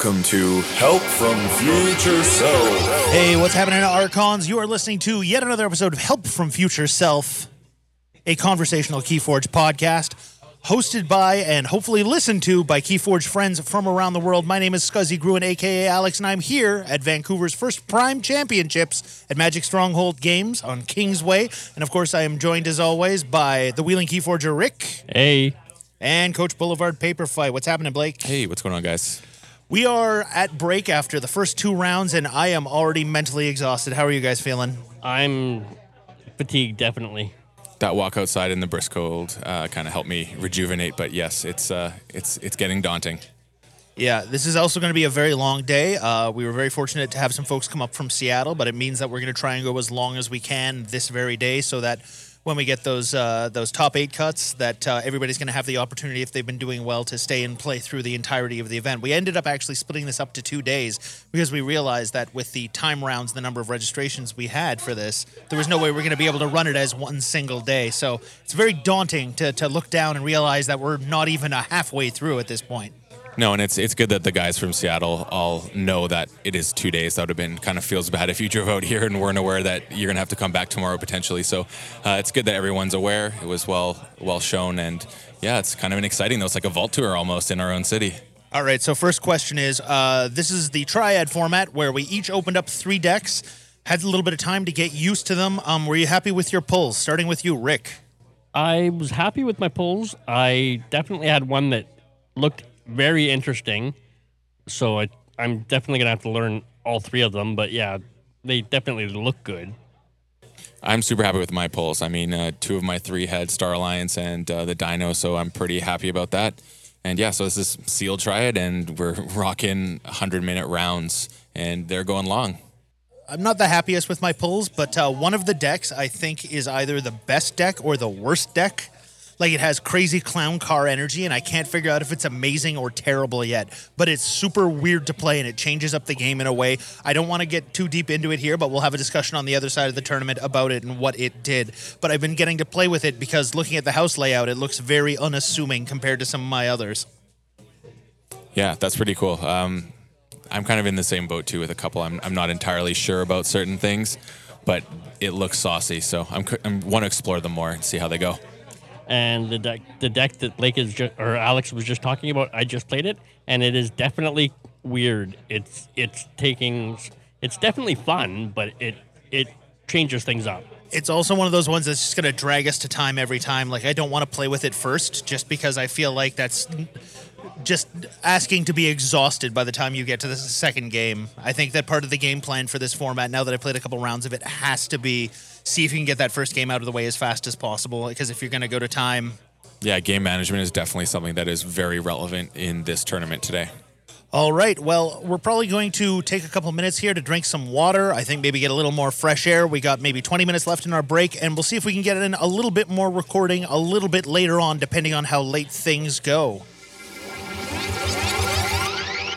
Welcome to Help from Future Self. Hey, what's happening, Archons? You are listening to yet another episode of Help from Future Self, a conversational Keyforge podcast hosted by and hopefully listened to by Keyforge friends from around the world. My name is Scuzzy Gruen, aka Alex, and I'm here at Vancouver's first Prime Championships at Magic Stronghold Games on Kingsway. And of course, I am joined as always by the Wheeling Keyforger Rick Hey. and Coach Boulevard Paper Fight. What's happening, Blake? Hey, what's going on, guys? We are at break after the first two rounds, and I am already mentally exhausted. How are you guys feeling? I'm fatigued, definitely. That walk outside in the brisk cold uh, kind of helped me rejuvenate, but yes, it's uh, it's it's getting daunting. Yeah, this is also going to be a very long day. Uh, we were very fortunate to have some folks come up from Seattle, but it means that we're going to try and go as long as we can this very day, so that when we get those uh, those top eight cuts, that uh, everybody's going to have the opportunity, if they've been doing well, to stay and play through the entirety of the event. We ended up actually splitting this up to two days because we realized that with the time rounds, the number of registrations we had for this, there was no way we're going to be able to run it as one single day. So it's very daunting to to look down and realize that we're not even a halfway through at this point. No, and it's it's good that the guys from Seattle all know that it is two days. That would have been kind of feels bad if you drove out here and weren't aware that you're gonna have to come back tomorrow potentially. So uh, it's good that everyone's aware. It was well well shown, and yeah, it's kind of an exciting though. It's like a vault tour almost in our own city. All right. So first question is: uh, This is the triad format where we each opened up three decks, had a little bit of time to get used to them. Um, were you happy with your pulls? Starting with you, Rick. I was happy with my pulls. I definitely had one that looked very interesting. So I, I'm definitely going to have to learn all three of them. But yeah, they definitely look good. I'm super happy with my pulls. I mean, uh, two of my three had Star Alliance and uh, the Dino, so I'm pretty happy about that. And yeah, so this is Sealed Triad, and we're rocking 100 minute rounds, and they're going long. I'm not the happiest with my pulls, but uh, one of the decks I think is either the best deck or the worst deck. Like it has crazy clown car energy, and I can't figure out if it's amazing or terrible yet. But it's super weird to play, and it changes up the game in a way. I don't want to get too deep into it here, but we'll have a discussion on the other side of the tournament about it and what it did. But I've been getting to play with it because looking at the house layout, it looks very unassuming compared to some of my others. Yeah, that's pretty cool. Um, I'm kind of in the same boat too with a couple. I'm, I'm not entirely sure about certain things, but it looks saucy. So I'm, I want to explore them more and see how they go. And the deck, the deck that Blake is just, or Alex was just talking about, I just played it, and it is definitely weird. It's it's taking, it's definitely fun, but it it changes things up. it's also one of those ones that's just going to drag us to time every time. Like I don't want to play with it first, just because I feel like that's just asking to be exhausted by the time you get to the second game. I think that part of the game plan for this format, now that I played a couple rounds of it, has to be see if you can get that first game out of the way as fast as possible. Because if you're going to go to time, Yeah, game management is definitely something that is very relevant in this tournament today. All right. Well, we're probably going to take a couple minutes here to drink some water. I think maybe get a little more fresh air. We got maybe 20 minutes left in our break, and we'll see if we can get in a little bit more recording a little bit later on, depending on how late things go.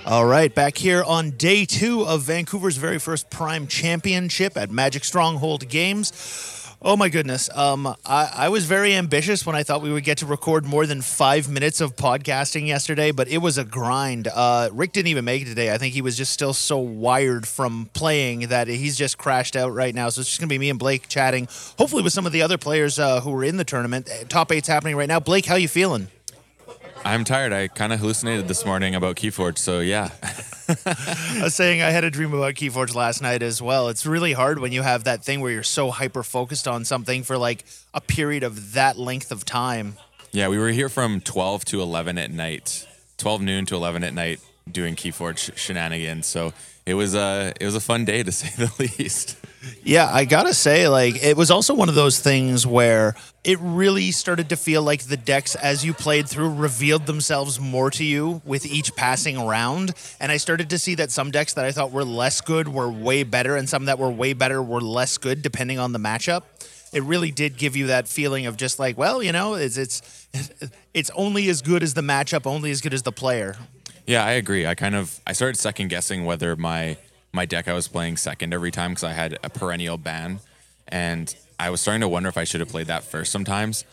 All right, back here on day two of Vancouver's very first Prime Championship at Magic Stronghold Games. Oh my goodness. Um, I, I was very ambitious when I thought we would get to record more than five minutes of podcasting yesterday, but it was a grind. Uh, Rick didn't even make it today. I think he was just still so wired from playing that he's just crashed out right now. So it's just going to be me and Blake chatting, hopefully with some of the other players uh, who were in the tournament. Top eight's happening right now. Blake, how you feeling? I'm tired. I kind of hallucinated this morning about Keyforge, so yeah. I was saying I had a dream about Keyforge last night as well. It's really hard when you have that thing where you're so hyper focused on something for like a period of that length of time. Yeah, we were here from 12 to 11 at night, 12 noon to 11 at night doing Keyforge shenanigans. So it was a it was a fun day to say the least. Yeah, I gotta say, like, it was also one of those things where it really started to feel like the decks, as you played through, revealed themselves more to you with each passing round. And I started to see that some decks that I thought were less good were way better, and some that were way better were less good, depending on the matchup. It really did give you that feeling of just like, well, you know, it's it's it's only as good as the matchup, only as good as the player. Yeah, I agree. I kind of I started second guessing whether my my deck I was playing second every time because I had a perennial ban, and I was starting to wonder if I should have played that first sometimes.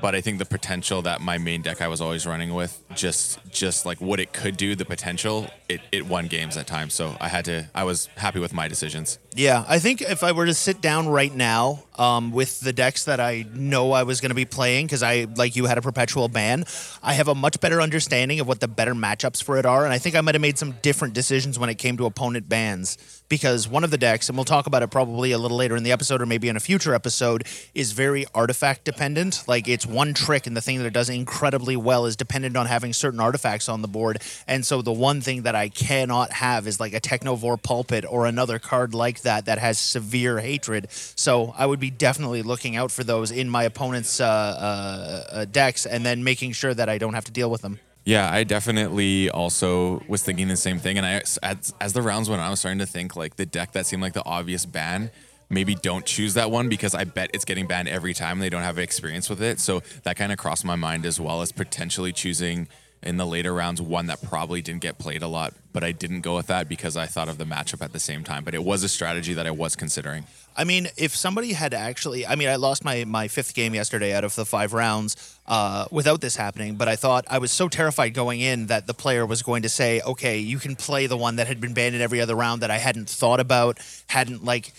But I think the potential that my main deck I was always running with, just just like what it could do, the potential, it, it won games at times. So I had to. I was happy with my decisions. Yeah, I think if I were to sit down right now um, with the decks that I know I was going to be playing, because I, like you, had a perpetual ban, I have a much better understanding of what the better matchups for it are. And I think I might have made some different decisions when it came to opponent bans, because one of the decks, and we'll talk about it probably a little later in the episode or maybe in a future episode, is very artifact dependent. Like it's one trick, and the thing that it does incredibly well is dependent on having certain artifacts on the board. And so the one thing that I cannot have is like a Techivore Pulpit or another card like that that has severe hatred. So I would be definitely looking out for those in my opponent's uh, uh, uh, decks, and then making sure that I don't have to deal with them. Yeah, I definitely also was thinking the same thing. And I, as, as the rounds went on, I was starting to think like the deck that seemed like the obvious ban, maybe don't choose that one because I bet it's getting banned every time. They don't have experience with it. So that kind of crossed my mind as well as potentially choosing in the later rounds one that probably didn't get played a lot. But I didn't go with that because I thought of the matchup at the same time. But it was a strategy that I was considering. I mean, if somebody had actually, I mean, I lost my my fifth game yesterday out of the five rounds uh, without this happening. But I thought I was so terrified going in that the player was going to say, "Okay, you can play the one that had been banned in every other round that I hadn't thought about, hadn't like."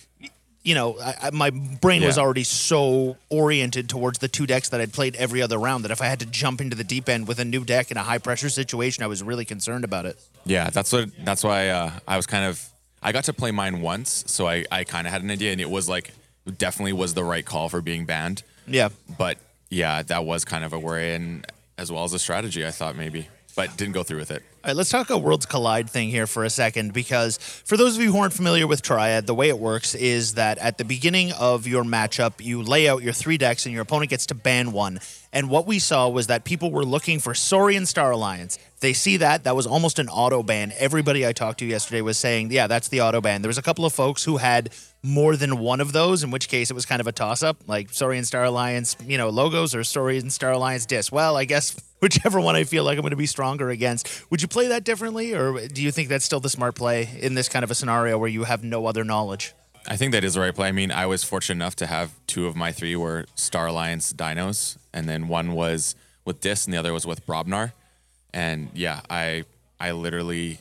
You know, I, I, my brain was already so oriented towards the two decks that I'd played every other round that if I had to jump into the deep end with a new deck in a high pressure situation, I was really concerned about it. Yeah, that's what. That's why uh, I was kind of. I got to play mine once, so I, I kind of had an idea, and it was like definitely was the right call for being banned. Yeah, But yeah, that was kind of a worry, and as well as a strategy, I thought maybe, but didn't go through with it. All right, let's talk a Worlds Collide thing here for a second because for those of you who aren't familiar with Triad, the way it works is that at the beginning of your matchup, you lay out your three decks and your opponent gets to ban one. And what we saw was that people were looking for Saurian Star Alliance. They see that, that was almost an auto ban. Everybody I talked to yesterday was saying, yeah, that's the auto ban. There was a couple of folks who had more than one of those, in which case it was kind of a toss up, like Saurian Star Alliance, you know, logos or Saurian Star Alliance Dis. Well, I guess whichever one I feel like I'm going to be stronger against. Would you play that differently, or do you think that's still the smart play in this kind of a scenario where you have no other knowledge? I think that is the right play. I mean, I was fortunate enough to have two of my three were Star Alliance dinos, and then one was with Dis, and the other was with Brobnar. And yeah, I I literally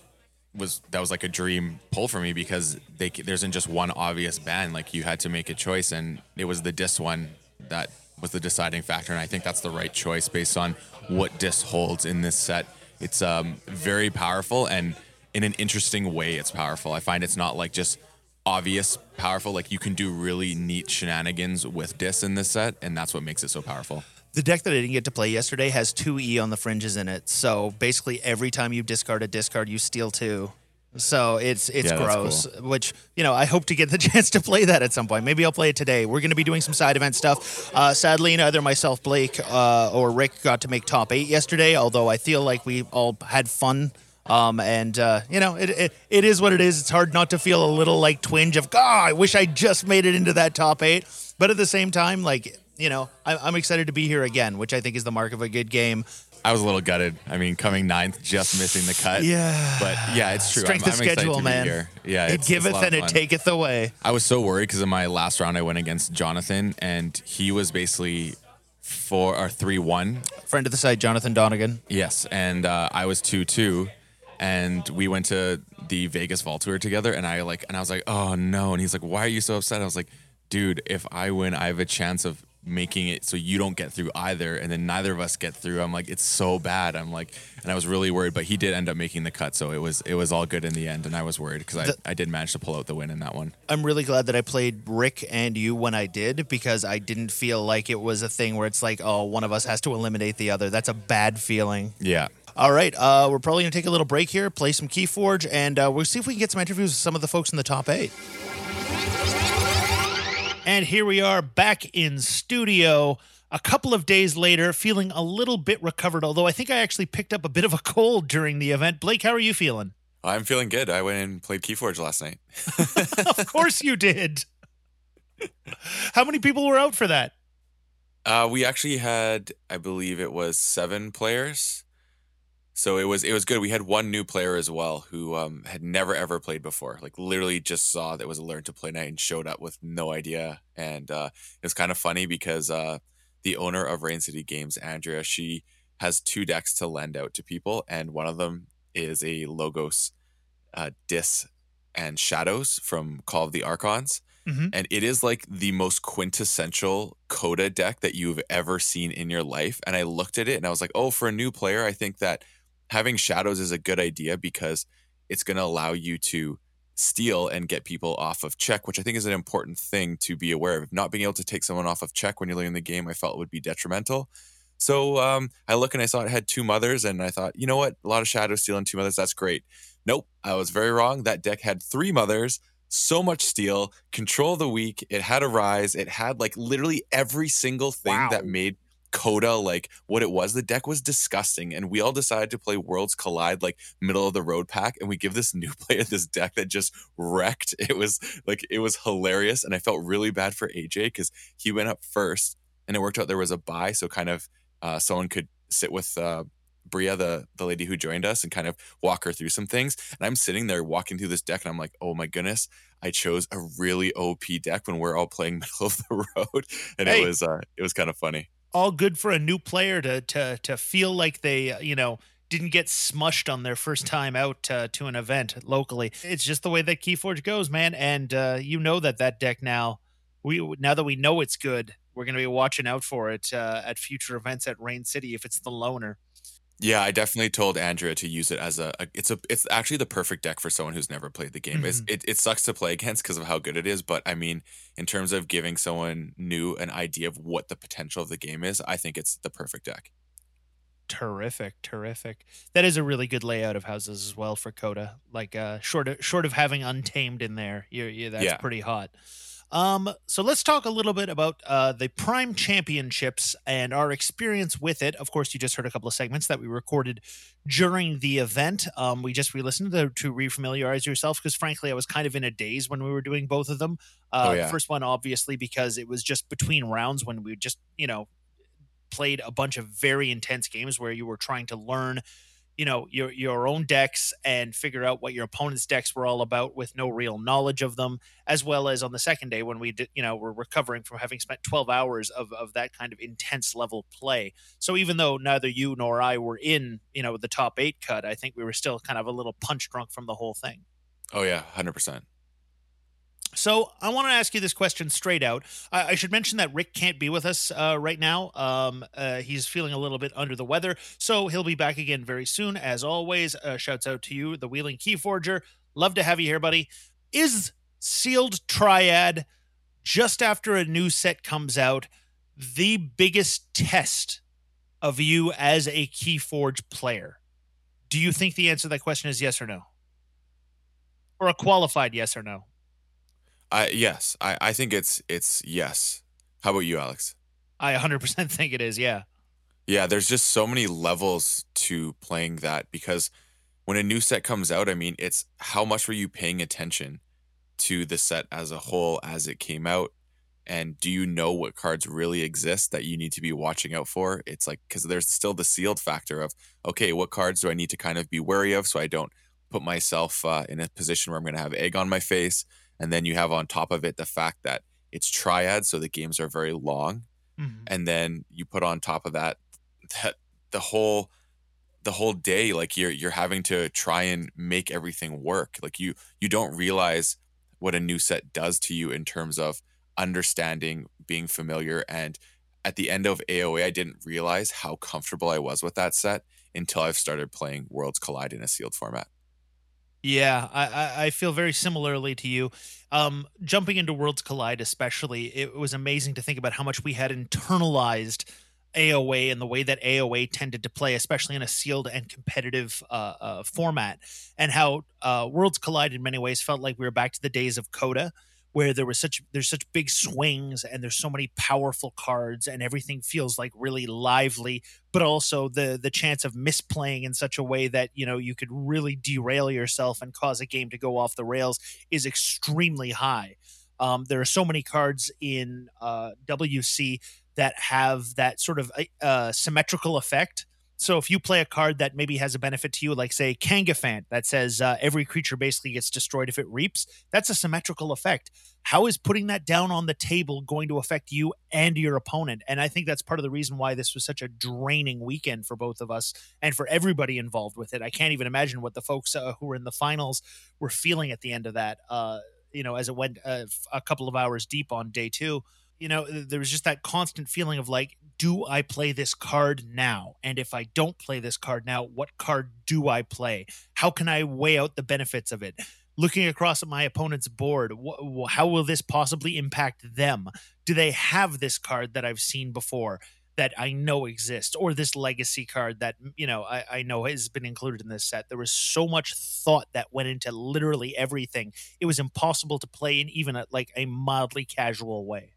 was that was like a dream pull for me because they there isn't just one obvious ban. Like you had to make a choice, and it was the Dis one that was the deciding factor. And I think that's the right choice based on what Dis holds in this set. It's um, very powerful and in an interesting way. It's powerful. I find it's not like just obvious powerful. Like you can do really neat shenanigans with Dis in this set, and that's what makes it so powerful. The deck that I didn't get to play yesterday has two E on the fringes in it. So basically, every time you discard a discard, you steal two. So it's it's Yeah, gross. Which you know, I hope to get the chance to play that at some point. Maybe I'll play it today. We're going to be doing some side event stuff. Uh, sadly, neither myself, Blake, uh, or Rick got to make top eight yesterday. Although I feel like we all had fun. Um, and uh, you know, it, it it is what it is. It's hard not to feel a little like twinge of, God, I wish I just made it into that top eight. But at the same time, like you know, I, I'm excited to be here again, which I think is the mark of a good game. I was a little gutted. I mean, coming ninth, just missing the cut. Yeah. but yeah, it's true. Strength I'm, of I'm schedule, man. Yeah, it it's, it's a giveth and it taketh away. I was so worried because in my last round I went against Jonathan, and he was basically four or three one. Friend of the site, Jonathan Donegan. Yes, and uh, I was two two, and we went to the Vegas Vault tour together, and I like, and I was like, oh no, and he's like, why are you so upset? I was like, dude, if I win, I have a chance of making it so you don't get through either, and then neither of us get through. I'm like, it's so bad. I'm like, and I was really worried, but he did end up making the cut, so it was it was all good in the end, and I was worried because I, I did manage to pull out the win in that one. I'm really glad that I played Rick and you when I did because I didn't feel like it was a thing where it's like, oh, one of us has to eliminate the other. That's a bad feeling. Yeah. All right, uh, we're probably going to take a little break here, play some Keyforge, and uh, we'll see if we can get some interviews with some of the folks in the top eight. And here we are back in studio a couple of days later, feeling a little bit recovered, although I think I actually picked up a bit of a cold during the event. Blake, how are you feeling? I'm feeling good. I went and played Keyforge last night. of course you did. How many people were out for that? Uh, we actually had, I believe it was seven players. So it was it was good. We had one new player as well who um, had never ever played before. Like literally just saw that it was a learn to play night and showed up with no idea. And uh, it was kind of funny because uh, the owner of Rain City Games, Andrea, she has two decks to lend out to people, and one of them is a Logos uh, Dis and Shadows from Call of the Archons. Mhm. And it is like the most quintessential CotA deck that you've ever seen in your life. And I looked at it and I was like, oh, for a new player, I think that having Shadows is a good idea because it's going to allow you to steal and get people off of check, which I think is an important thing to be aware of. Not being able to take someone off of check when you're learning the game, I felt would be detrimental. So um, I look and I saw it had two mothers, and I thought, you know what? A lot of shadow stealing two mothers. That's great. Nope, I was very wrong. That deck had three mothers, so much steal, control of the weak. It had a rise. It had like literally every single thing that made CotA like what it was. The deck was disgusting, and we all decided to play Worlds Collide like middle of the road pack, and we give this new player this deck that just wrecked. It was like it was hilarious, and I felt really bad for AJ because he went up first, and it worked out there was a buy, so kind of uh, someone could sit with uh, Bria, the the lady who joined us, and kind of walk her through some things. And I'm sitting there walking through this deck, and I'm like, oh my goodness, I chose a really OP deck when we're all playing middle of the road, and Hey. it was uh, it was kind of funny. All good for a new player to to to feel like they uh, you know didn't get smushed on their first time out uh, to an event locally. It's just the way that Keyforge goes, man. And uh, you know that that deck now, we now that we know it's good, we're going to be watching out for it uh, at future events at Rain City if it's the loner. Yeah, I definitely told Andrea to use it as a, a- it's a it's actually the perfect deck for someone who's never played the game. It's, it it sucks to play against because of how good it is, but I mean, in terms of giving someone new an idea of what the potential of the game is, I think it's the perfect deck. Terrific, terrific. That is a really good layout of houses as well for CotA. Like uh short of short of having Untamed in there, you that's Yeah. pretty hot. Um so let's talk a little bit about uh the Prime Championships and our experience with it. Of course, you just heard a couple of segments that we recorded during the event. Um we just re-listened to, to refamiliarize yourself because frankly I was kind of in a daze when we were doing both of them. Uh Oh, yeah. the first one obviously because it was just between rounds when we just, you know, played a bunch of very intense games where you were trying to learn you know your your own decks and figure out what your opponent's decks were all about with no real knowledge of them as well as on the second day when we did you know we're recovering from having spent 12 hours of of that kind of intense level play so even though neither you nor I were in you know the top 8 cut I think we were still kind of a little punch drunk from the whole thing Oh yeah, hundred percent. So I want to ask you this question straight out. I, I should mention that Rick can't be with us uh, right now. Um, uh, he's feeling a little bit under the weather, so he'll be back again very soon. As always, uh, shouts out to you, the Wheeling Key Forger. Love to have you here, buddy. Is Sealed Triad just after a new set comes out the biggest test of you as a Keyforge player? Do you think the answer to that question is yes or no? Or a qualified yes or no? I yes, I I think it's it's yes. How about you, Alex? I 100% think it is. Yeah. Yeah, there's just so many levels to playing that because when a new set comes out, I mean, it's how much were you paying attention to the set as a whole as it came out? And do you know what cards really exist that you need to be watching out for? It's like, because there's still the sealed factor of, okay, what cards do I need to kind of be wary of so I don't put myself uh, in a position where I'm going to have egg on my face? And then you have on top of it the fact that it's triad, so the games are very long Mhm. and then you put on top of that that the whole the whole day like you're you're having to try and make everything work like you you don't realize what a new set does to you in terms of understanding being familiar and at the end of AOA I didn't realize how comfortable I was with that set until I've started playing Worlds Collide in a sealed format. Yeah, I, I, feel very similarly to you. Um, jumping into Worlds Collide, especially, it was amazing to think about how much we had internalized AOA and the way that AOA tended to play, especially in a sealed and competitive uh, uh, format, and how uh, Worlds Collide in many ways felt like we were back to the days of CotA, where there was such there's such big swings and there's so many powerful cards and everything feels like really lively, but also the the chance of misplaying in such a way that you know you could really derail yourself and cause a game to go off the rails is extremely high. Um, there are so many cards in uh, WC that have that sort of uh, symmetrical effect So if you play a card that maybe has a benefit to you, like say Kangafant, that says uh, every creature basically gets destroyed if it reaps, that's a symmetrical effect. How is putting that down on the table going to affect you and your opponent? And I think that's part of the reason why this was such a draining weekend for both of us and for everybody involved with it. I can't even imagine what the folks uh, who were in the finals were feeling at the end of that. Uh, you know, as it went uh, a couple of hours deep on day two you know, there was just that constant feeling of like, do I play this card now? And if I don't play this card now, what card do I play? How can I weigh out the benefits of it? Looking across at my opponent's board, wh- how will this possibly impact them? Do they have this card that I've seen before that I know exists, or this legacy card that you know I, I know has been included in this set? There was so much thought that went into literally everything. It was impossible to play in even a, like a mildly casual way.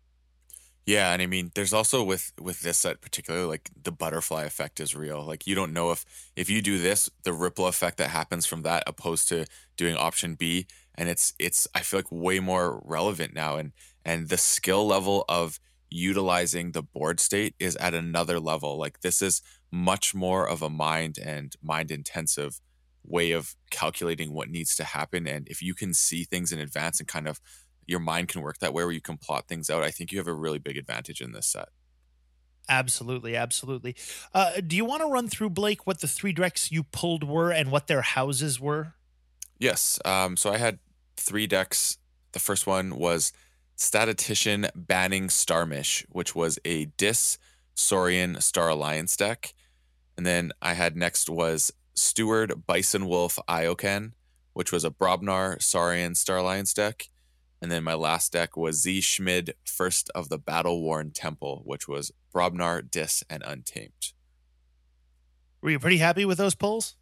Yeah, and I mean, there's also with with this set particularly, like the butterfly effect is real. Like you don't know if if you do this, the ripple effect that happens from that, opposed to doing option B, and it's it's I feel like way more relevant now, and and the skill level of utilizing the board state is at another level. Like this is much more of a mind and mind intensive way of calculating what needs to happen, and if you can see things in advance and kind of your mind can work that way where you can plot things out, I think you have a really big advantage in this set. Absolutely, absolutely. Uh, do you want to run through Blake what the three decks you pulled were and what their houses were? Yes. Um, so I had three decks. The first one was Statistician Banning Starmish, which was a Dis Saurian Star Alliance deck. And then I had next was Steward Bison Wolf Ioken, which was a Brobnar Saurian Star Alliance deck. And then my last deck was Z Schmid, First of the Battle Worn Temple, which was Brobnar, Dis, and Untamed. Were you pretty happy with those pulls?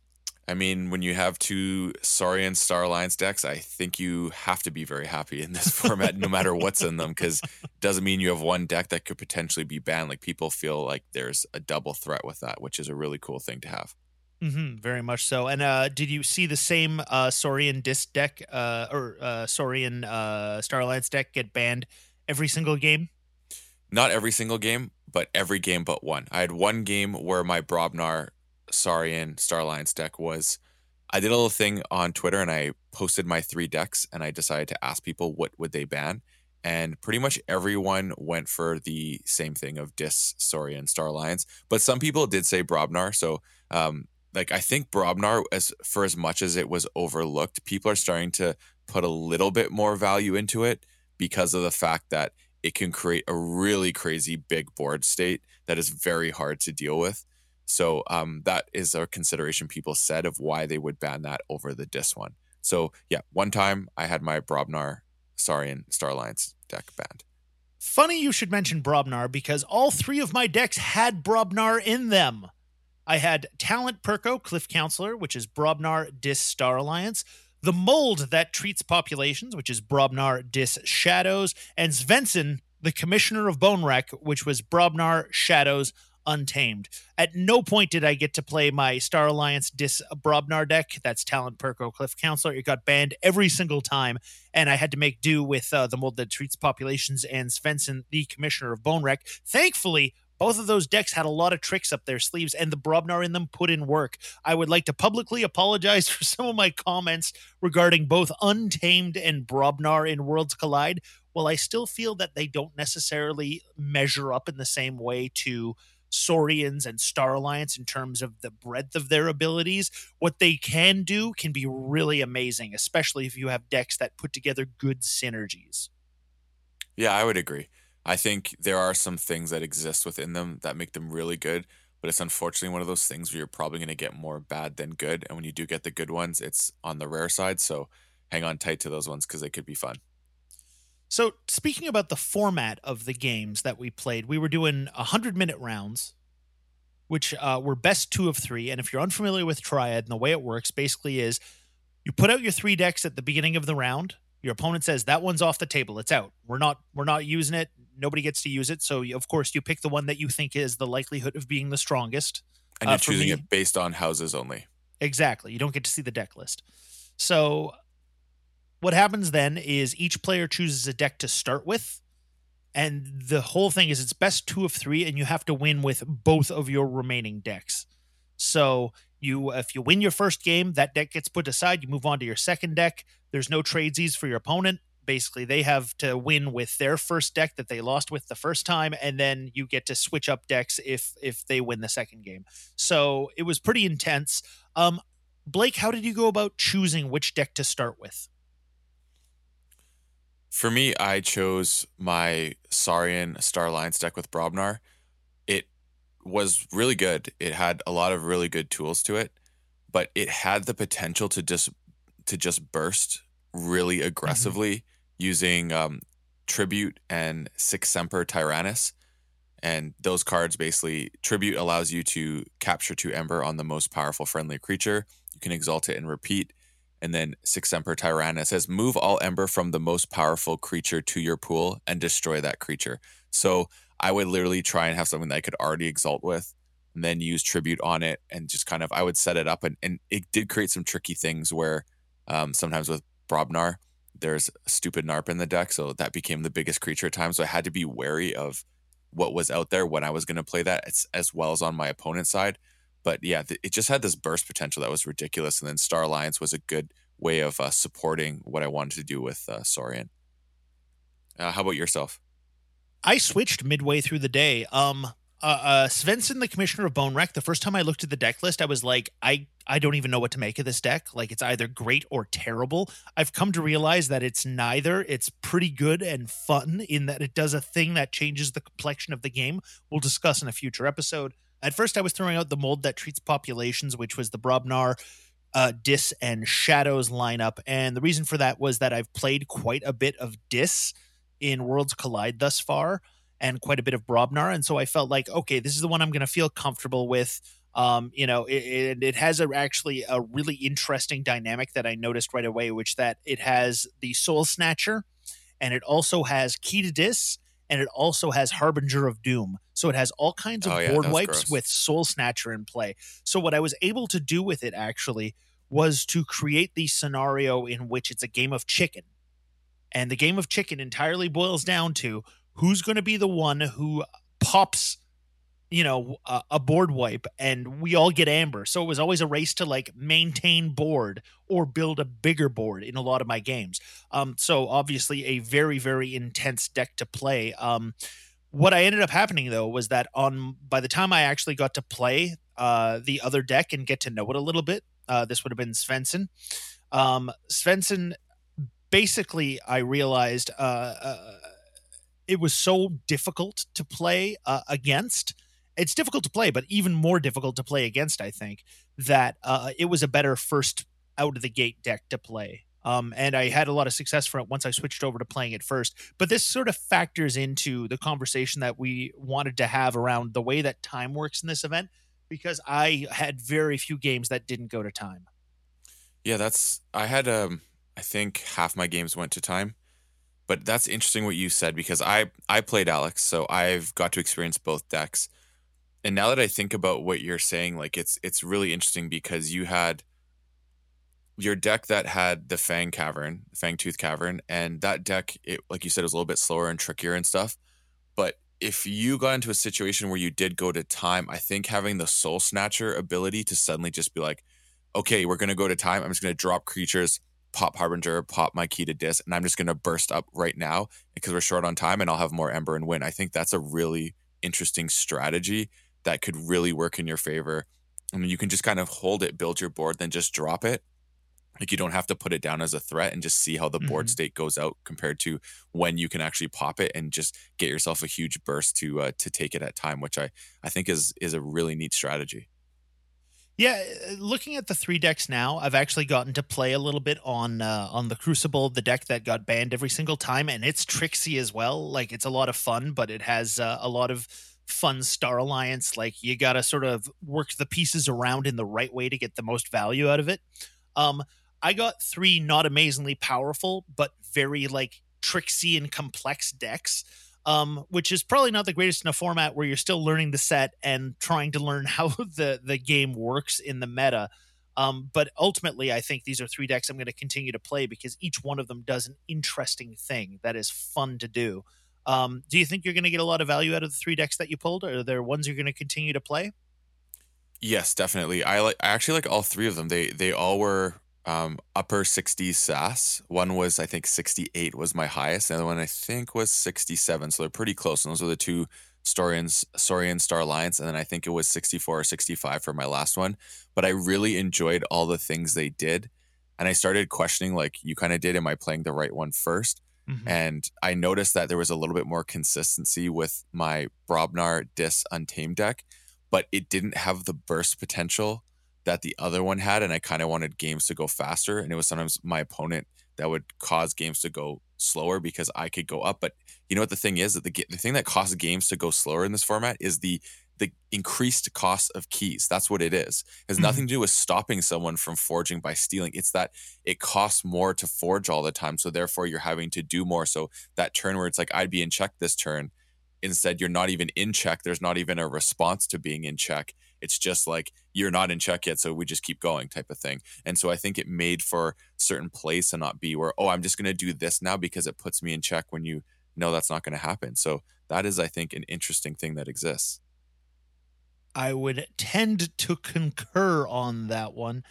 I mean, when you have two Saurian Star Alliance decks, I think you have to be very happy in this format, no matter what's in them, because it doesn't mean you have one deck that could potentially be banned. Like people feel like there's a double threat with that, which is a really cool thing to have. Mm-hmm, very much so. And uh, did you see the same uh, Saurian Dis deck uh, or uh, Saurian uh, Star Alliance deck get banned every single game? Not every single game, but every game but one. I had one game where my Brobnar Saurian Star Alliance deck was. I did a little thing on Twitter and I posted my three decks and I decided to ask people what would they ban. And pretty much everyone went for the same thing of Dis Saurian Star Alliance. But some people did say Brobnar. So um, like I think Brobnar, as for as much as it was overlooked, people are starting to put a little bit more value into it because of the fact that it can create a really crazy big board state that is very hard to deal with. So um, that is a consideration people said of why they would ban that over the Dis one. So yeah, one time I had my Brobnar Saurian Star Alliance deck banned. Funny you should mention Brobnar because all three of my decks had Brobnar in them. I had Talent Perko, Cliff Counselor, which is Brobnar Dis Star Alliance. The Mold that treats populations, which is Brobnar Dis Shadows. And Svensson, the Commissioner of Bone Wreck, which was Brobnar Shadows Untamed. At no point did I get to play my Star Alliance Dis Brobnar deck. That's Talent Perko Cliff Counselor. It got banned every single time, and I had to make do with uh, the mold that treats populations and Svensson, the Commissioner of Bone Wreck. Thankfully, both of those decks had a lot of tricks up their sleeves, and the Brobnar in them put in work. I would like to publicly apologize for some of my comments regarding both Untamed and Brobnar in Worlds Collide. While I still feel that they don't necessarily measure up in the same way to Saurians and Star Alliance in terms of the breadth of their abilities, what they can do can be really amazing, especially if you have decks that put together good synergies. Yeah, I would agree. I think there are some things that exist within them that make them really good, but it's unfortunately one of those things where you're probably going to get more bad than good. And when you do get the good ones, it's on the rare side. So hang on tight to those ones because they could be fun. So, speaking about the format of the games that we played, we were doing 100 minute rounds, which uh, were best two of three. And if you're unfamiliar with Triad and the way it works, basically is you put out your three decks at the beginning of the round. Your opponent says that one's off the table. It's out. We're not. We're not using it nobody gets to use it. So of course you pick the one that you think is the likelihood of being the strongest. And you're uh, choosing me, it based on houses only. Exactly. You don't get to see the deck list. So what happens then is each player chooses a deck to start with. And the whole thing is it's best two of three, and you have to win with both of your remaining decks. So you if you win your first game, that deck gets put aside. You move on to your second deck. There's no tradesies for your opponent. Basically, they have to win with their first deck that they lost with the first time, and then you get to switch up decks if if they win the second game. So it was pretty intense. Um, Blake, how did you go about choosing which deck to start with? For me, I chose my Saurian Star Alliance deck with Brobnar. Was really good. It had a lot of really good tools to it, but it had the potential to just to just burst really aggressively mm-hmm. using um, Tribute and Sic Semper Tyrannis. And those cards basically, Tribute allows you to capture two Ember on the most powerful friendly creature. You can exalt it and repeat. And then Sic Semper Tyrannis says, move all Ember from the most powerful creature to your pool and destroy that creature. So I would literally try and have something that I could already exalt with and then use tribute on it and just kind of I would set it up and, and it did create some tricky things where um, sometimes with Brobnar, there's a stupid NARP in the deck, so that became the biggest creature at times. So I had to be wary of what was out there when I was going to play that, as, as well as on my opponent's side. But yeah, th- it just had this burst potential that was ridiculous. And then Star Alliance was a good way of uh, supporting what I wanted to do with uh, Saurian. Uh, how about yourself? I switched midway through the day. Um, uh, uh, Svensson, the commissioner of Bone Wreck, the first time I looked at the deck list, I was like, I I don't even know what to make of this deck. Like it's either great or terrible. I've come to realize that it's neither. It's pretty good and fun in that it does a thing that changes the complexion of the game. We'll discuss in a future episode. At first, I was throwing out the mold that treats populations, which was the Brobnar, uh, Dis, and Shadows lineup. And the reason for that was that I've played quite a bit of Dis in Worlds Collide thus far and quite a bit of Brobnar. And so I felt like, okay, this is the one I'm going to feel comfortable with. Um, you know, it, it, it has a, actually a really interesting dynamic that I noticed right away, which that it has the Soul Snatcher and it also has Key to Dis and it also has Harbinger of Doom. So it has all kinds of oh, yeah, board wipes gross. with Soul Snatcher in play. So what I was able to do with it actually was to create the scenario in which it's a game of chicken. And the game of chicken entirely boils down to who's going to be the one who pops you know a, a, board wipe and we all get amber. So it was always a race to like maintain board or build a bigger board in a lot of my games. Um so obviously a very very intense deck to play. Um what i ended up happening though was that on by the time i actually got to play uh the other deck and get to know it a little bit uh this would have been svensson. Um svensson basically i realized uh, uh it was so difficult to play uh, against it's difficult to play, but even more difficult to play against. I think that uh, it was a better first out of the gate deck to play. Um, and I had a lot of success for it once I switched over to playing it first. But this sort of factors into the conversation that we wanted to have around the way that time works in this event, because I had very few games that didn't go to time. Yeah, that's I had um I think half my games went to time. But that's interesting what you said because I I played Alex, so I've got to experience both decks and now that I think about what you're saying, like it's it's really interesting because you had your deck that had the Fang Cavern, Fang Tooth Cavern, and that deck, it like you said, was a little bit slower and trickier and stuff. But if you got into a situation where you did go to time, I think having the Soul Snatcher ability to suddenly just be like, okay, we're gonna go to time. I'm just gonna drop creatures, pop Harbinger, pop my key to Dis, and I'm just gonna burst up right now because we're short on time, and I'll have more Ember and win. I think that's a really interesting strategy that could really work in your favor. I mean, you can just kind of hold it, build your board, then just drop it. Like you don't have to put it down as a threat and just see how the mm-hmm. board state goes out compared to when you can actually pop it and just get yourself a huge burst to uh, to take it at time, which I I think is is a really neat strategy. Yeah, uh, looking at the three decks now, I've actually gotten to play a little bit on uh, on the Crucible, the deck that got banned every single time, and it's tricksy as well. Like it's a lot of fun, but it has uh, a lot of fun Star Alliance. Like you got to sort of work the pieces around in the right way to get the most value out of it. Um, I got three not amazingly powerful, but very like tricksy and complex decks. Um, which is probably not the greatest in a format where you're still learning the set and trying to learn how the the game works in the meta. Um, but ultimately, I think these are three decks I'm going to continue to play because each one of them does an interesting thing that is fun to do. Um, do you think you're going to get a lot of value out of the three decks that you pulled? Or are there ones you're going to continue to play? Yes, definitely. I like. I actually like all three of them. They they all were um, upper 60s SAS. One was I think 68 was my highest. The other one I think was 67. So they're pretty close. And those are the two Saurians, Saurian Star Alliance, and then I think it was 64 or 65 for my last one. But I really enjoyed all the things they did. And I started questioning, like you kind of did, am I playing the right one first? 1st Mhm. And I noticed that there was a little bit more consistency with my Brobnar Dis Untamed deck, but it didn't have the burst potential that the other one had. And I kind of wanted games to go faster. And it was sometimes my opponent that would cause games to go slower because I could go up. But you know what the thing is that the, the thing that causes games to go slower in this format is the the increased cost of keys. That's what it is. It has Mhm. nothing to do with stopping someone from forging by stealing. It's that it costs more to forge all the time. So therefore you're having to do more. So that turn where it's like I'd be in check this turn, instead you're not even in check. There's not even a response to being in check. It's just like you're not in check yet, so we just keep going type of thing. And so I think it made for certain place to not be where, oh, I'm just gonna do this now because it puts me in check when you know that's not gonna happen. So that is, I think, an interesting thing that exists. I would tend to concur on that one.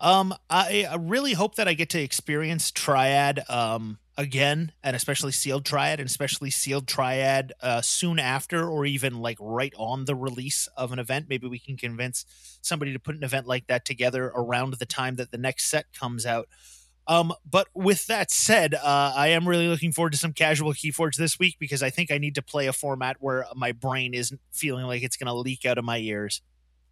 Um, I, I really hope that I get to experience Triad um, again, and especially Sealed Triad, and especially Sealed Triad uh, soon after, or even like right on the release of an event. Maybe we can convince somebody to put an event like that together around the time that the next set comes out. Um, but with that said, uh, I am really looking forward to some casual Keyforge this week because I think I need to play a format where my brain isn't feeling like it's going to leak out of my ears.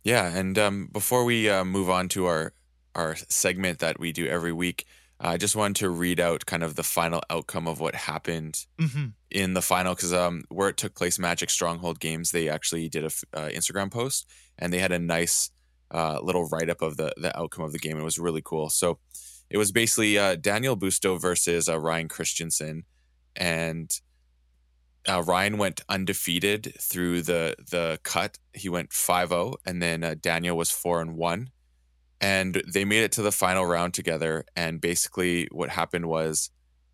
Yeah, and um, before we uh, move on to our our segment that we do every week, I just wanted to read out kind of the final outcome of what happened Mm-hmm. in the final because um, where it took place, Magic Stronghold Games, they actually did a uh, Instagram post and they had a nice uh, little write up of the the outcome of the game. It was really cool. So it was basically uh, Daniel Busto versus uh, Ryan Christensen, and uh, Ryan went undefeated through the the cut. He went 5-0, and then uh, Daniel was four and one, and they made it to the final round together. And basically, what happened was,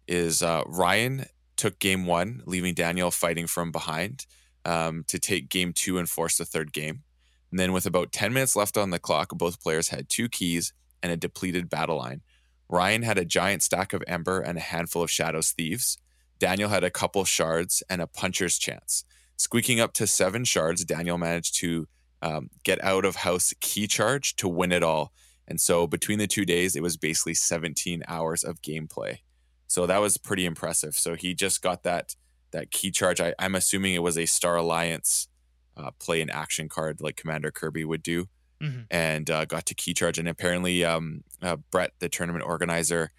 is uh, Ryan took game one, leaving Daniel fighting from behind um, to take game two and force the third game. And then, with about 10 minutes left on the clock, both players had two keys and a depleted battle line. Ryan had a giant stack of Ember and a handful of Shadows Thieves. Daniel had a couple shards and a puncher's chance. Squeaking up to seven shards, Daniel managed to um, get out of house key charge to win it all. And so between the two days, it was basically 17 hours of gameplay. So that was pretty impressive. So he just got that that key charge. I, I'm assuming it was a Star Alliance uh, play and action card like Commander Kirby would do, Mhm. and uh, got to key charge. And apparently, um, uh, Brett, the tournament organizer,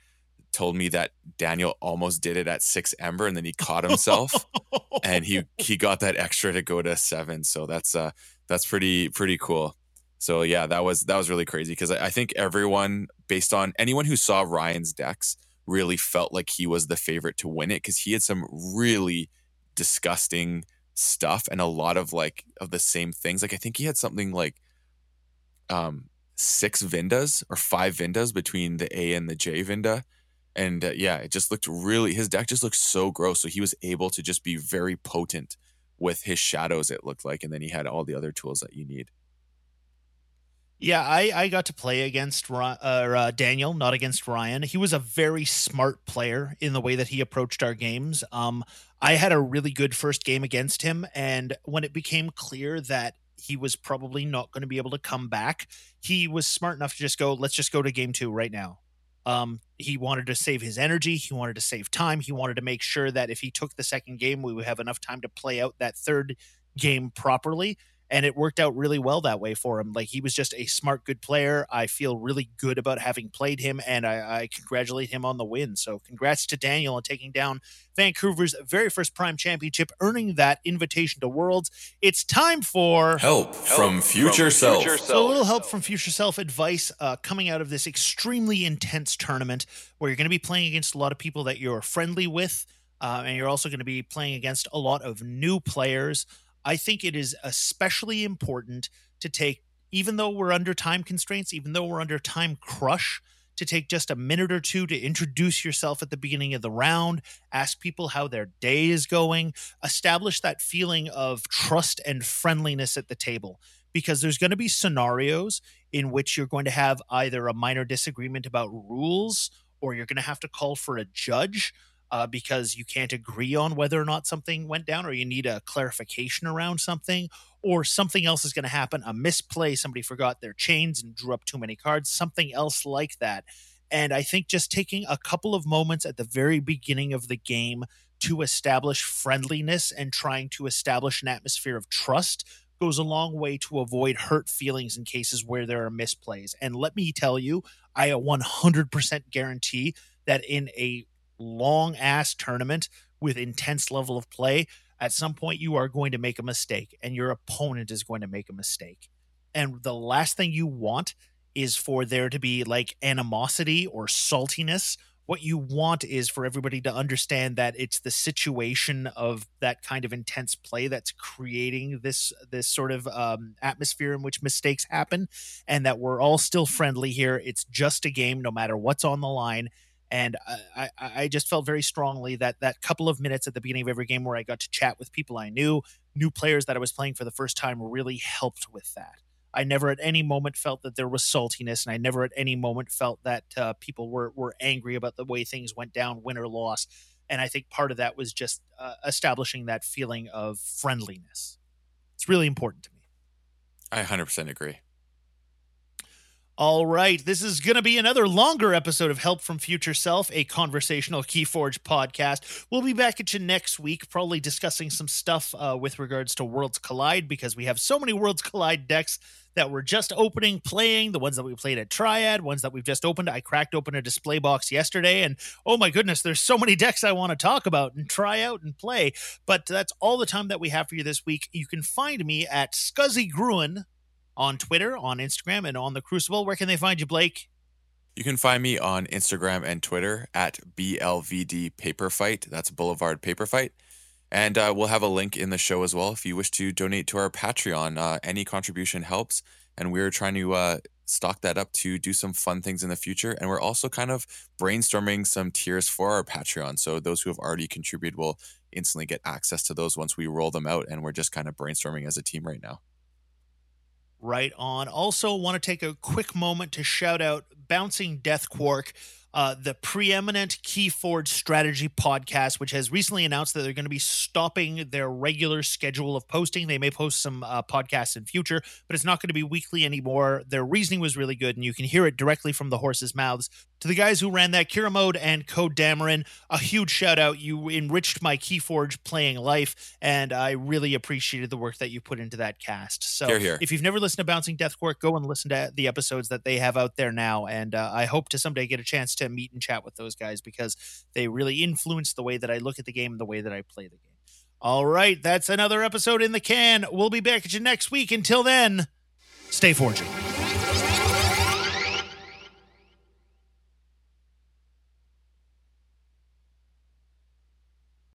told me that Daniel almost did it at six Ember, and then he caught himself, and he he got that extra to go to seven. So that's uh that's pretty pretty cool. So yeah, that was that was really crazy because I, I think everyone, based on anyone who saw Ryan's decks, really felt like he was the favorite to win it because he had some really disgusting stuff and a lot of like of the same things. Like I think he had something like um six Vindas or five Vindas between the A and the J Vinda. And uh, yeah, it just looked really his deck just looked so gross. So he was able to just be very potent with his shadows, it looked like, and then he had all the other tools that you need. Yeah, I, I got to play against uh, uh, Daniel, not against Ryan. He was a very smart player in the way that he approached our games. Um, I had a really good first game against him, and when it became clear that he was probably not going to be able to come back, he was smart enough to just go, "Let's just go to game two right now." Um, he wanted to save his energy. He wanted to save time. He wanted to make sure that if he took the second game, we would have enough time to play out that third game properly and it worked out really well that way for him. Like he was just a smart, good player. I feel really good about having played him, and I, I congratulate him on the win. So, congrats to Daniel on taking down Vancouver's very first Prime Championship, earning that invitation to Worlds. It's time for Help, from future self. so a little help from future self advice uh, coming out of this extremely intense tournament where you're going to be playing against a lot of people that you're friendly with uh, and you're also going to be playing against a lot of new players i think it is especially important to take even though we're under time constraints even though we're under time crush to take just a minute or two to introduce yourself at the beginning of the round ask people how their day is going establish that feeling of trust and friendliness at the table. Because there's going to be scenarios in which you're going to have either a minor disagreement about rules or you're going to have to call for a judge uh, because you can't agree on whether or not something went down or you need a clarification around something or something else is going to happen a misplay somebody forgot their chains and drew up too many cards something else like that and i think just taking a couple of moments at the very beginning of the game to establish friendliness and trying to establish an atmosphere of trust goes a long way to avoid hurt feelings in cases where there are misplays. And let me tell you, I 100% guarantee that in a long ass tournament with intense level of play, at some point you are going to make a mistake and your opponent is going to make a mistake. And the last thing you want is for there to be like animosity or saltiness what you want is for everybody to understand that it's the situation of that kind of intense play that's creating this this sort of um, atmosphere in which mistakes happen and that we're all still friendly here it's just a game no matter what's on the line and I, I just felt very strongly that that couple of minutes at the beginning of every game where I got to chat with people I knew, new players that I was playing for the first time, really helped with that. I never at any moment felt that there was saltiness, and I never at any moment felt that uh, people were were angry about the way things went down, win or loss. And I think part of that was just uh, establishing that feeling of friendliness. It's really important to me. I 100% agree. All right, this is going to be another longer episode of Help from Future Self, a conversational Keyforge podcast. We'll be back at you next week, probably discussing some stuff uh, with regards to Worlds Collide because we have so many Worlds Collide decks that we're just opening, playing, the ones that we played at Triad, ones that we've just opened. I cracked open a display box yesterday, and oh my goodness, there's so many decks I want to talk about and try out and play. But that's all the time that we have for you this week. You can find me at Scuzzy Gruen on Twitter, on Instagram, and on the Crucible. Where can they find you, Blake? You can find me on Instagram and Twitter at BLVD Paper Fight. That's Boulevard Paper Fight. And uh, we'll have a link in the show as well if you wish to donate to our Patreon. Uh, any contribution helps. And we're trying to uh, stock that up to do some fun things in the future. And we're also kind of brainstorming some tiers for our Patreon. So those who have already contributed will instantly get access to those once we roll them out. And we're just kind of brainstorming as a team right now. Right on. Also, want to take a quick moment to shout out Bouncing Death Quark uh, the preeminent Keyforge strategy podcast, which has recently announced that they're going to be stopping their regular schedule of posting. They may post some uh, podcasts in future, but it's not going to be weekly anymore. Their reasoning was really good, and you can hear it directly from the horses' mouths. To the guys who ran that, Kira Mode and Code Dameron, a huge shout out. You enriched my Keyforge playing life, and I really appreciated the work that you put into that cast. So, Here, here. if you've never listened to Bouncing Death Quark, go and listen to the episodes that they have out there now. And uh, I hope to someday get a chance to meet and chat with those guys because they really influence the way that I look at the game and the way that I play the game. All right, that's another episode in the can. We'll be back at you next week. Until then, stay forging.